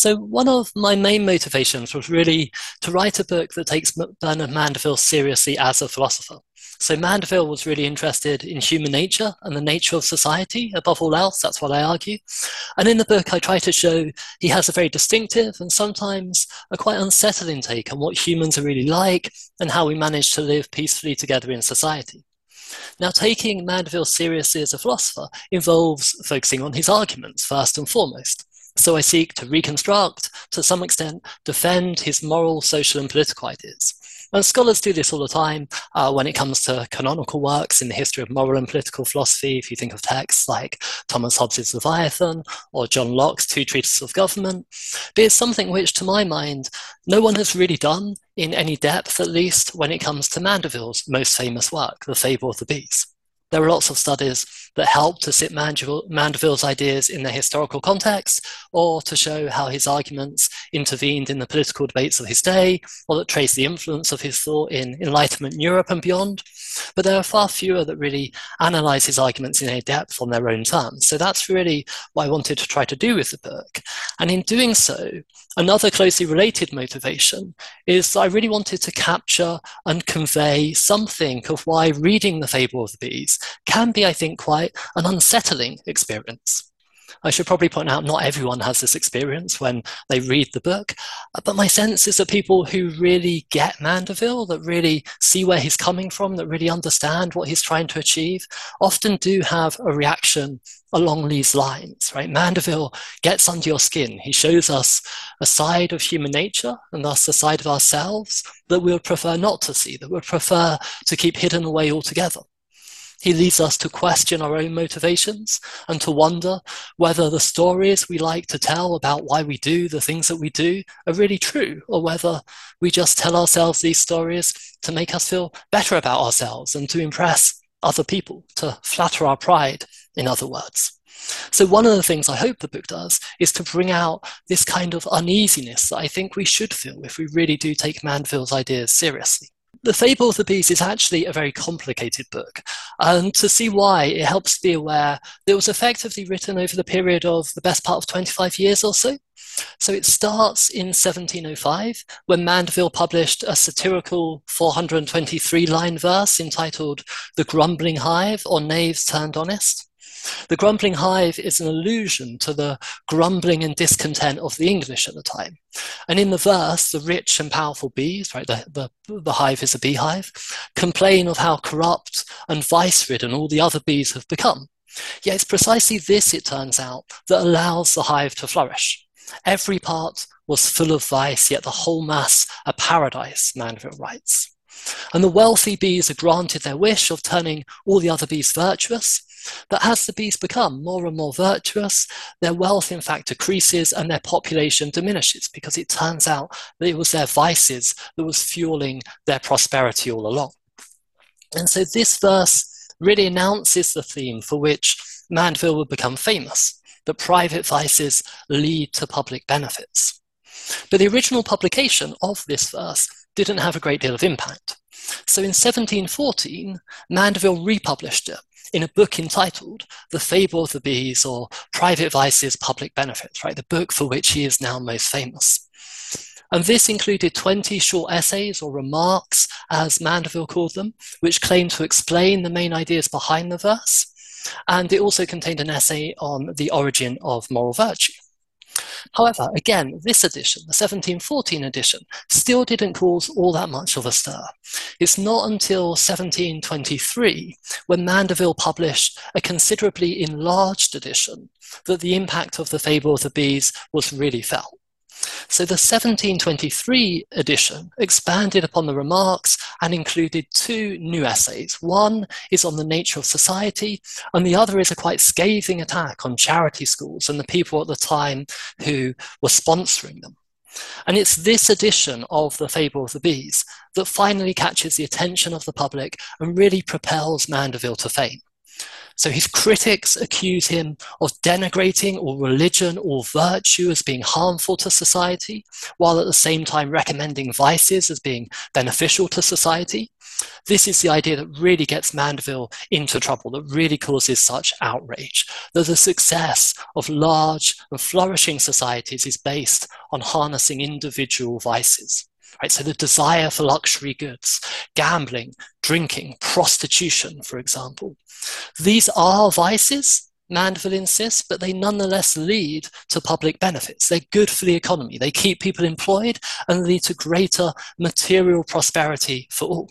So, one of my main motivations was really to write a book that takes Bernard Mandeville seriously as a philosopher. So, Mandeville was really interested in human nature and the nature of society above all else. That's what I argue. And in the book, I try to show he has a very distinctive and sometimes a quite unsettling take on what humans are really like and how we manage to live peacefully together in society. Now, taking Mandeville seriously as a philosopher involves focusing on his arguments first and foremost. So I seek to reconstruct, to some extent, defend his moral, social, and political ideas. And scholars do this all the time uh, when it comes to canonical works in the history of moral and political philosophy. If you think of texts like Thomas Hobbes's Leviathan or John Locke's Two Treatises of Government, but it's something which, to my mind, no one has really done in any depth, at least when it comes to Mandeville's most famous work, The Fable of the Bees. There are lots of studies that help to sit Mandeville's ideas in their historical context, or to show how his arguments intervened in the political debates of his day, or that trace the influence of his thought in Enlightenment Europe and beyond. But there are far fewer that really analyze his arguments in any depth on their own terms. So that's really what I wanted to try to do with the book. And in doing so, another closely related motivation is I really wanted to capture and convey something of why reading The Fable of the Bees can be, I think, quite an unsettling experience. I should probably point out not everyone has this experience when they read the book, uh, but my sense is that people who really get Mandeville, that really see where he's coming from, that really understand what he's trying to achieve, often do have a reaction along these lines, right? Mandeville gets under your skin. He shows us a side of human nature and thus a side of ourselves that we would prefer not to see, that we would prefer to keep hidden away altogether. He leads us to question our own motivations and to wonder whether the stories we like to tell about why we do the things that we do are really true, or whether we just tell ourselves these stories to make us feel better about ourselves and to impress other people, to flatter our pride, in other words. So, one of the things I hope the book does is to bring out this kind of uneasiness that I think we should feel if we really do take Mandeville's ideas seriously. The Fable of the Bees is actually a very complicated book. And to see why, it helps to be aware that it was effectively written over the period of the best part of 25 years or so. So it starts in 1705 when Mandeville published a satirical 423 line verse entitled The Grumbling Hive or Knaves Turned Honest. The grumbling hive is an allusion to the grumbling and discontent of the English at the time. And in the verse, the rich and powerful bees, right, the, the, the hive is a beehive, complain of how corrupt and vice ridden all the other bees have become. Yet it's precisely this, it turns out, that allows the hive to flourish. Every part was full of vice, yet the whole mass a paradise, Mandeville writes. And the wealthy bees are granted their wish of turning all the other bees virtuous, but as the bees become more and more virtuous, their wealth in fact decreases and their population diminishes because it turns out that it was their vices that was fueling their prosperity all along. And so this verse really announces the theme for which Mandeville would become famous, that private vices lead to public benefits. But the original publication of this verse didn't have a great deal of impact. So in 1714, Mandeville republished it in a book entitled The Fable of the Bees or Private Vices, Public Benefits, right? The book for which he is now most famous. And this included 20 short essays or remarks, as Mandeville called them, which claimed to explain the main ideas behind the verse. And it also contained an essay on the origin of moral virtue. However, again, this edition, the 1714 edition, still didn't cause all that much of a stir. It's not until 1723, when Mandeville published a considerably enlarged edition, that the impact of the Fable of the Bees was really felt. So the 1723 edition expanded upon the remarks and included two new essays. One is on the nature of society, and the other is a quite scathing attack on charity schools and the people at the time who were sponsoring them. And it's this edition of The Fable of the Bees that finally catches the attention of the public and really propels Mandeville to fame. So his critics accuse him of denigrating all religion or virtue as being harmful to society, while at the same time recommending vices as being beneficial to society. This is the idea that really gets Mandeville into trouble, that really causes such outrage, that the success of large and flourishing societies is based on harnessing individual vices. Right, so the desire for luxury goods, gambling, drinking, prostitution, for example. These are vices, Mandeville insists, but they nonetheless lead to public benefits. They're good for the economy. They keep people employed and lead to greater material prosperity for all.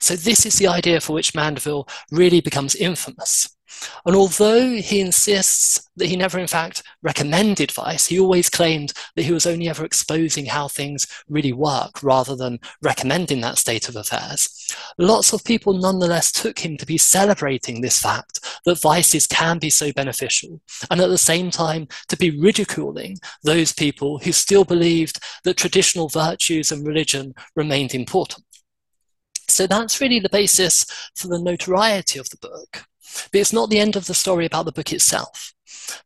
So, this is the idea for which Mandeville really becomes infamous. And although he insists that he never, in fact, recommended vice, he always claimed that he was only ever exposing how things really work rather than recommending that state of affairs. Lots of people nonetheless took him to be celebrating this fact that vices can be so beneficial, and at the same time to be ridiculing those people who still believed that traditional virtues and religion remained important. So that's really the basis for the notoriety of the book. But it's not the end of the story about the book itself.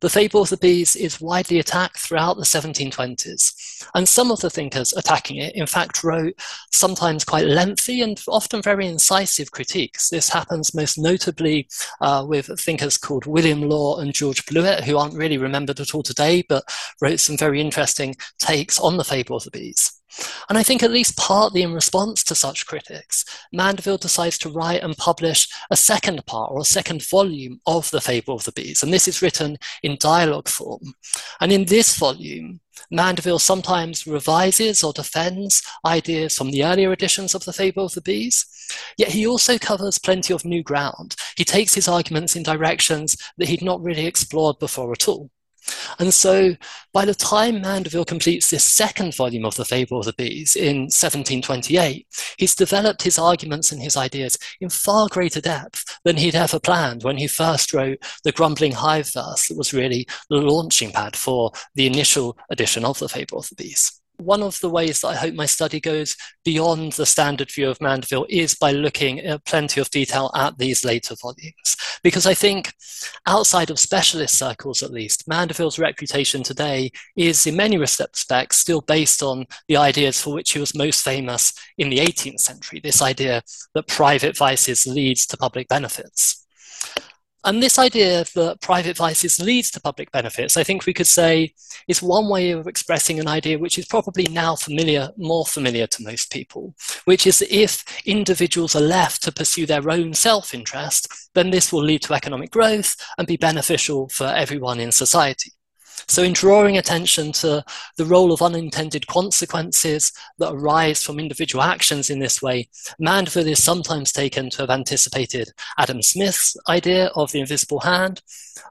The Fable of the Bees is widely attacked throughout the 1720s, and some of the thinkers attacking it, in fact, wrote sometimes quite lengthy and often very incisive critiques. This happens most notably uh, with thinkers called William Law and George Blewitt, who aren't really remembered at all today, but wrote some very interesting takes on the Fable of the Bees. And I think, at least partly in response to such critics, Mandeville decides to write and publish a second part or a second volume of The Fable of the Bees. And this is written in dialogue form. And in this volume, Mandeville sometimes revises or defends ideas from the earlier editions of The Fable of the Bees, yet he also covers plenty of new ground. He takes his arguments in directions that he'd not really explored before at all. And so by the time Mandeville completes this second volume of The Fable of the Bees in 1728, he's developed his arguments and his ideas in far greater depth than he'd ever planned when he first wrote the Grumbling Hive verse that was really the launching pad for the initial edition of The Fable of the Bees one of the ways that I hope my study goes beyond the standard view of Mandeville is by looking at plenty of detail at these later volumes. Because I think, outside of specialist circles at least, Mandeville's reputation today is, in many respects, still based on the ideas for which he was most famous in the 18th century this idea that private vices leads to public benefits. And this idea that private vices leads to public benefits, I think we could say, is one way of expressing an idea which is probably now familiar, more familiar to most people, which is if individuals are left to pursue their own self interest, then this will lead to economic growth and be beneficial for everyone in society. So, in drawing attention to the role of unintended consequences that arise from individual actions in this way, Mandeville is sometimes taken to have anticipated Adam Smith's idea of the invisible hand.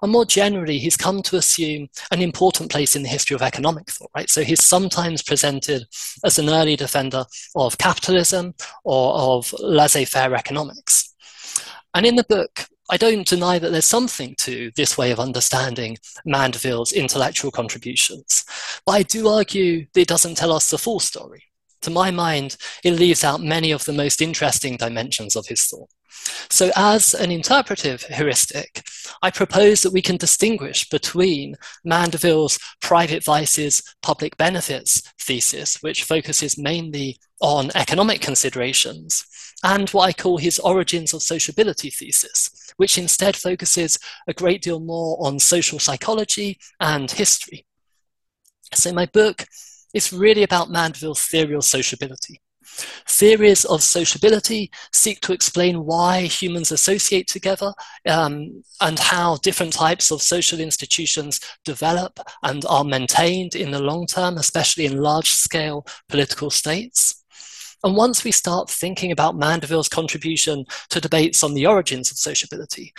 And more generally, he's come to assume an important place in the history of economic thought, right? So he's sometimes presented as an early defender of capitalism or of laissez faire economics. And in the book, I don't deny that there's something to this way of understanding Mandeville's intellectual contributions, but I do argue that it doesn't tell us the full story. To my mind, it leaves out many of the most interesting dimensions of his thought. So, as an interpretive heuristic, I propose that we can distinguish between Mandeville's private vices, public benefits thesis, which focuses mainly on economic considerations, and what I call his origins of sociability thesis, which instead focuses a great deal more on social psychology and history. So, my book is really about Mandeville's theory of sociability. Theories of sociability seek to explain why humans associate together um, and how different types of social institutions develop and are maintained in the long term, especially in large scale political states. And once we start thinking about Mandeville's contribution to debates on the origins of sociability,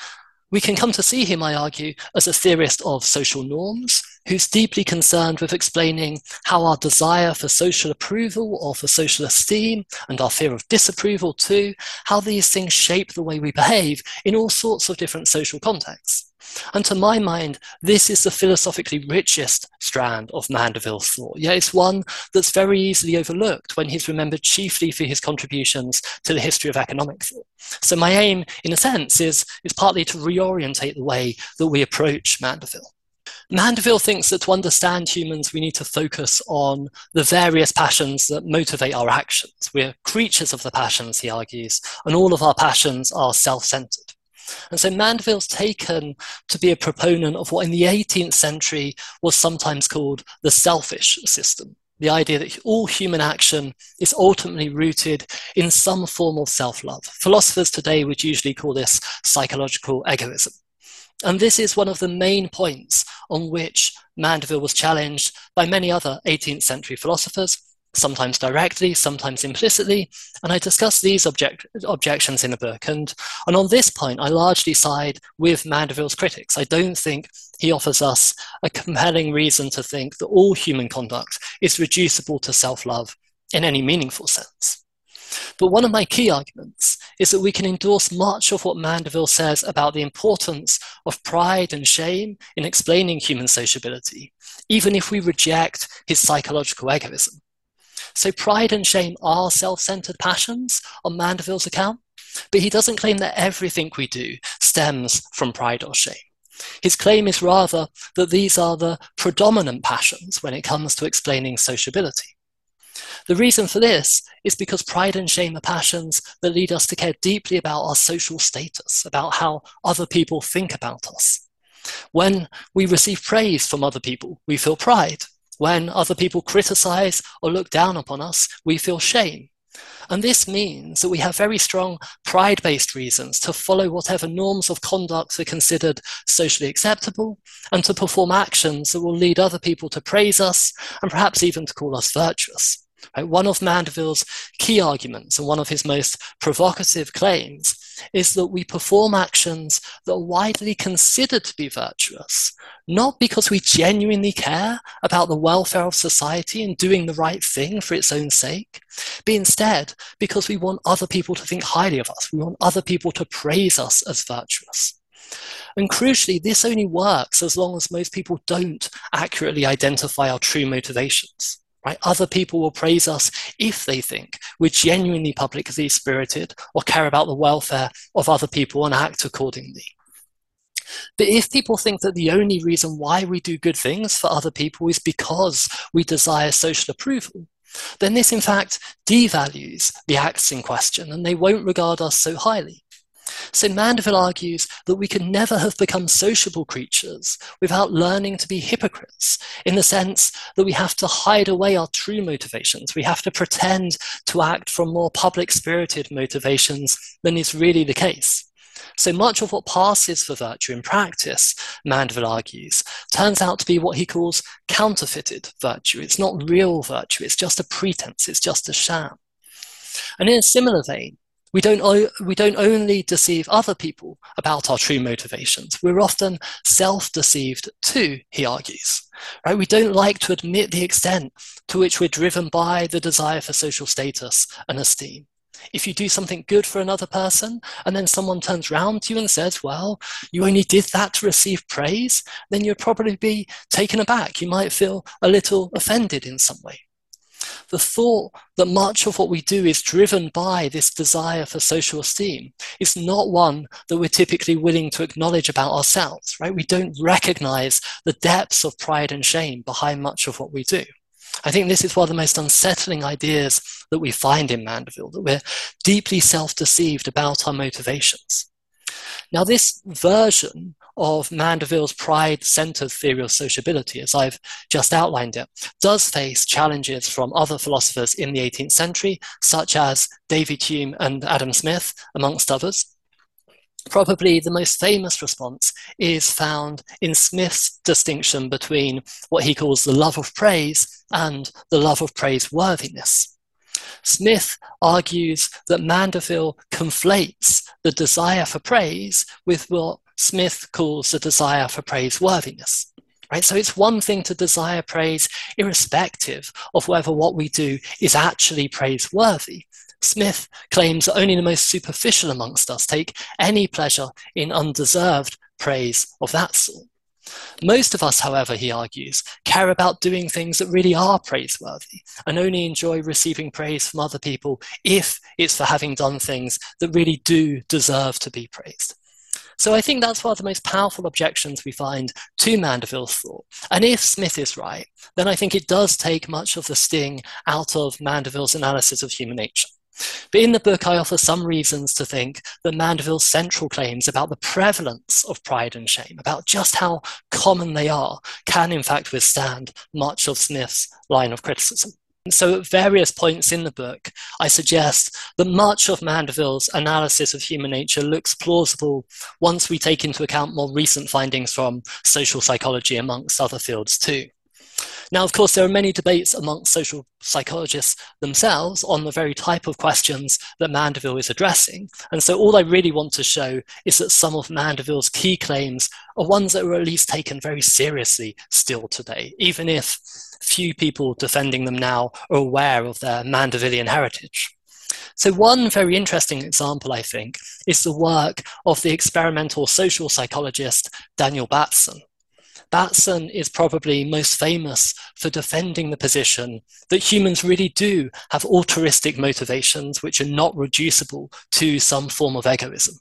we can come to see him, I argue, as a theorist of social norms, who's deeply concerned with explaining how our desire for social approval or for social esteem and our fear of disapproval too, how these things shape the way we behave in all sorts of different social contexts. And to my mind, this is the philosophically richest strand of Mandeville's thought. Yeah, it's one that's very easily overlooked when he's remembered chiefly for his contributions to the history of economic thought. So my aim, in a sense, is, is partly to reorientate the way that we approach Mandeville. Mandeville thinks that to understand humans, we need to focus on the various passions that motivate our actions. We're creatures of the passions, he argues, and all of our passions are self centered. And so Mandeville's taken to be a proponent of what in the 18th century was sometimes called the selfish system. The idea that all human action is ultimately rooted in some form of self love. Philosophers today would usually call this psychological egoism. And this is one of the main points on which Mandeville was challenged by many other 18th century philosophers, sometimes directly, sometimes implicitly. And I discuss these object- objections in the book. And, and on this point, I largely side with Mandeville's critics. I don't think he offers us a compelling reason to think that all human conduct is reducible to self love in any meaningful sense. But one of my key arguments is that we can endorse much of what Mandeville says about the importance of pride and shame in explaining human sociability, even if we reject his psychological egoism. So, pride and shame are self centered passions on Mandeville's account, but he doesn't claim that everything we do stems from pride or shame. His claim is rather that these are the predominant passions when it comes to explaining sociability. The reason for this is because pride and shame are passions that lead us to care deeply about our social status, about how other people think about us. When we receive praise from other people, we feel pride. When other people criticize or look down upon us, we feel shame. And this means that we have very strong pride based reasons to follow whatever norms of conduct are considered socially acceptable and to perform actions that will lead other people to praise us and perhaps even to call us virtuous. One of Mandeville's key arguments and one of his most provocative claims is that we perform actions that are widely considered to be virtuous, not because we genuinely care about the welfare of society and doing the right thing for its own sake, but instead because we want other people to think highly of us. We want other people to praise us as virtuous. And crucially, this only works as long as most people don't accurately identify our true motivations. Right? Other people will praise us if they think we're genuinely publicly spirited or care about the welfare of other people and act accordingly. But if people think that the only reason why we do good things for other people is because we desire social approval, then this in fact devalues the acts in question and they won't regard us so highly. So Mandeville argues that we can never have become sociable creatures without learning to be hypocrites, in the sense that we have to hide away our true motivations. We have to pretend to act from more public spirited motivations than is really the case. So much of what passes for virtue in practice, Mandeville argues, turns out to be what he calls counterfeited virtue. It's not real virtue, it's just a pretense, it's just a sham. And in a similar vein, we don't, we don't only deceive other people about our true motivations, we're often self deceived too, he argues. Right? We don't like to admit the extent to which we're driven by the desire for social status and esteem. If you do something good for another person and then someone turns around to you and says, Well, you only did that to receive praise, then you'd probably be taken aback. You might feel a little offended in some way the thought that much of what we do is driven by this desire for social esteem is not one that we're typically willing to acknowledge about ourselves, right? We don't recognize the depths of pride and shame behind much of what we do. I think this is one of the most unsettling ideas that we find in Mandeville, that we're deeply self deceived about our motivations. Now, this version of Mandeville's pride centered theory of sociability, as I've just outlined it, does face challenges from other philosophers in the 18th century, such as David Hume and Adam Smith, amongst others. Probably the most famous response is found in Smith's distinction between what he calls the love of praise and the love of praiseworthiness. Smith argues that Mandeville conflates the desire for praise with what Smith calls the desire for praiseworthiness. Right? So it's one thing to desire praise, irrespective of whether what we do is actually praiseworthy. Smith claims that only the most superficial amongst us take any pleasure in undeserved praise of that sort. Most of us, however, he argues, care about doing things that really are praiseworthy and only enjoy receiving praise from other people if it's for having done things that really do deserve to be praised. So I think that's one of the most powerful objections we find to Mandeville's thought. And if Smith is right, then I think it does take much of the sting out of Mandeville's analysis of human nature. But in the book, I offer some reasons to think that Mandeville's central claims about the prevalence of pride and shame, about just how common they are, can in fact withstand much of Smith's line of criticism. So, at various points in the book, I suggest that much of Mandeville's analysis of human nature looks plausible once we take into account more recent findings from social psychology, amongst other fields too. Now, of course, there are many debates amongst social psychologists themselves on the very type of questions that Mandeville is addressing. And so, all I really want to show is that some of Mandeville's key claims are ones that are at least taken very seriously still today, even if few people defending them now are aware of their Mandevillian heritage. So, one very interesting example, I think, is the work of the experimental social psychologist Daniel Batson. Batson is probably most famous for defending the position that humans really do have altruistic motivations which are not reducible to some form of egoism.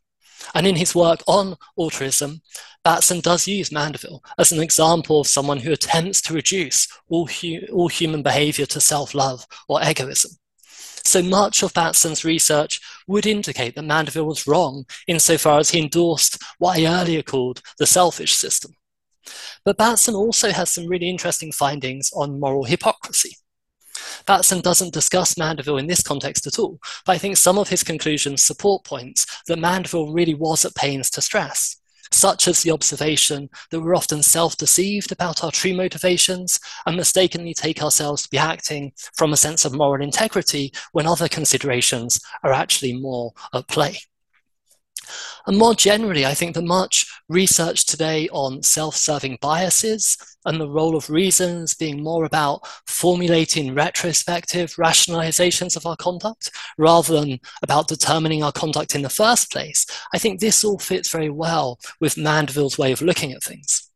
And in his work on altruism, Batson does use Mandeville as an example of someone who attempts to reduce all, hu- all human behavior to self love or egoism. So much of Batson's research would indicate that Mandeville was wrong insofar as he endorsed what I earlier called the selfish system. But Batson also has some really interesting findings on moral hypocrisy. Batson doesn't discuss Mandeville in this context at all, but I think some of his conclusions support points that Mandeville really was at pains to stress, such as the observation that we're often self deceived about our true motivations and mistakenly take ourselves to be acting from a sense of moral integrity when other considerations are actually more at play. And more generally, I think that much research today on self serving biases and the role of reasons being more about formulating retrospective rationalizations of our conduct rather than about determining our conduct in the first place, I think this all fits very well with Mandeville's way of looking at things.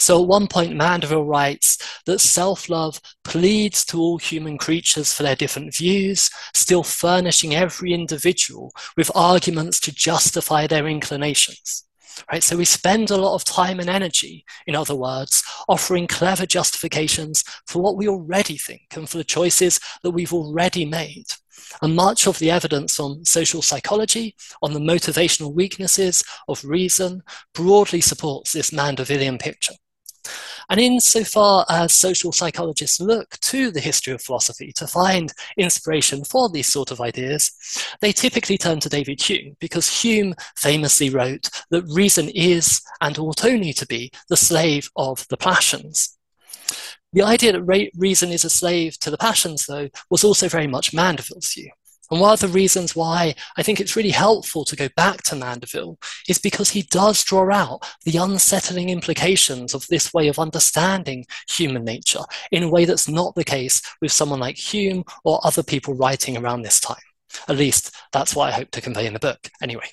So at one point, Mandeville writes that self love pleads to all human creatures for their different views, still furnishing every individual with arguments to justify their inclinations. Right? So we spend a lot of time and energy, in other words, offering clever justifications for what we already think and for the choices that we've already made. And much of the evidence on social psychology, on the motivational weaknesses of reason, broadly supports this Mandevillian picture. And insofar as social psychologists look to the history of philosophy to find inspiration for these sort of ideas, they typically turn to David Hume, because Hume famously wrote that reason is and ought only to be the slave of the passions. The idea that reason is a slave to the passions, though, was also very much Mandeville's view. And one of the reasons why I think it's really helpful to go back to Mandeville is because he does draw out the unsettling implications of this way of understanding human nature in a way that's not the case with someone like Hume or other people writing around this time. At least that's what I hope to convey in the book, anyway.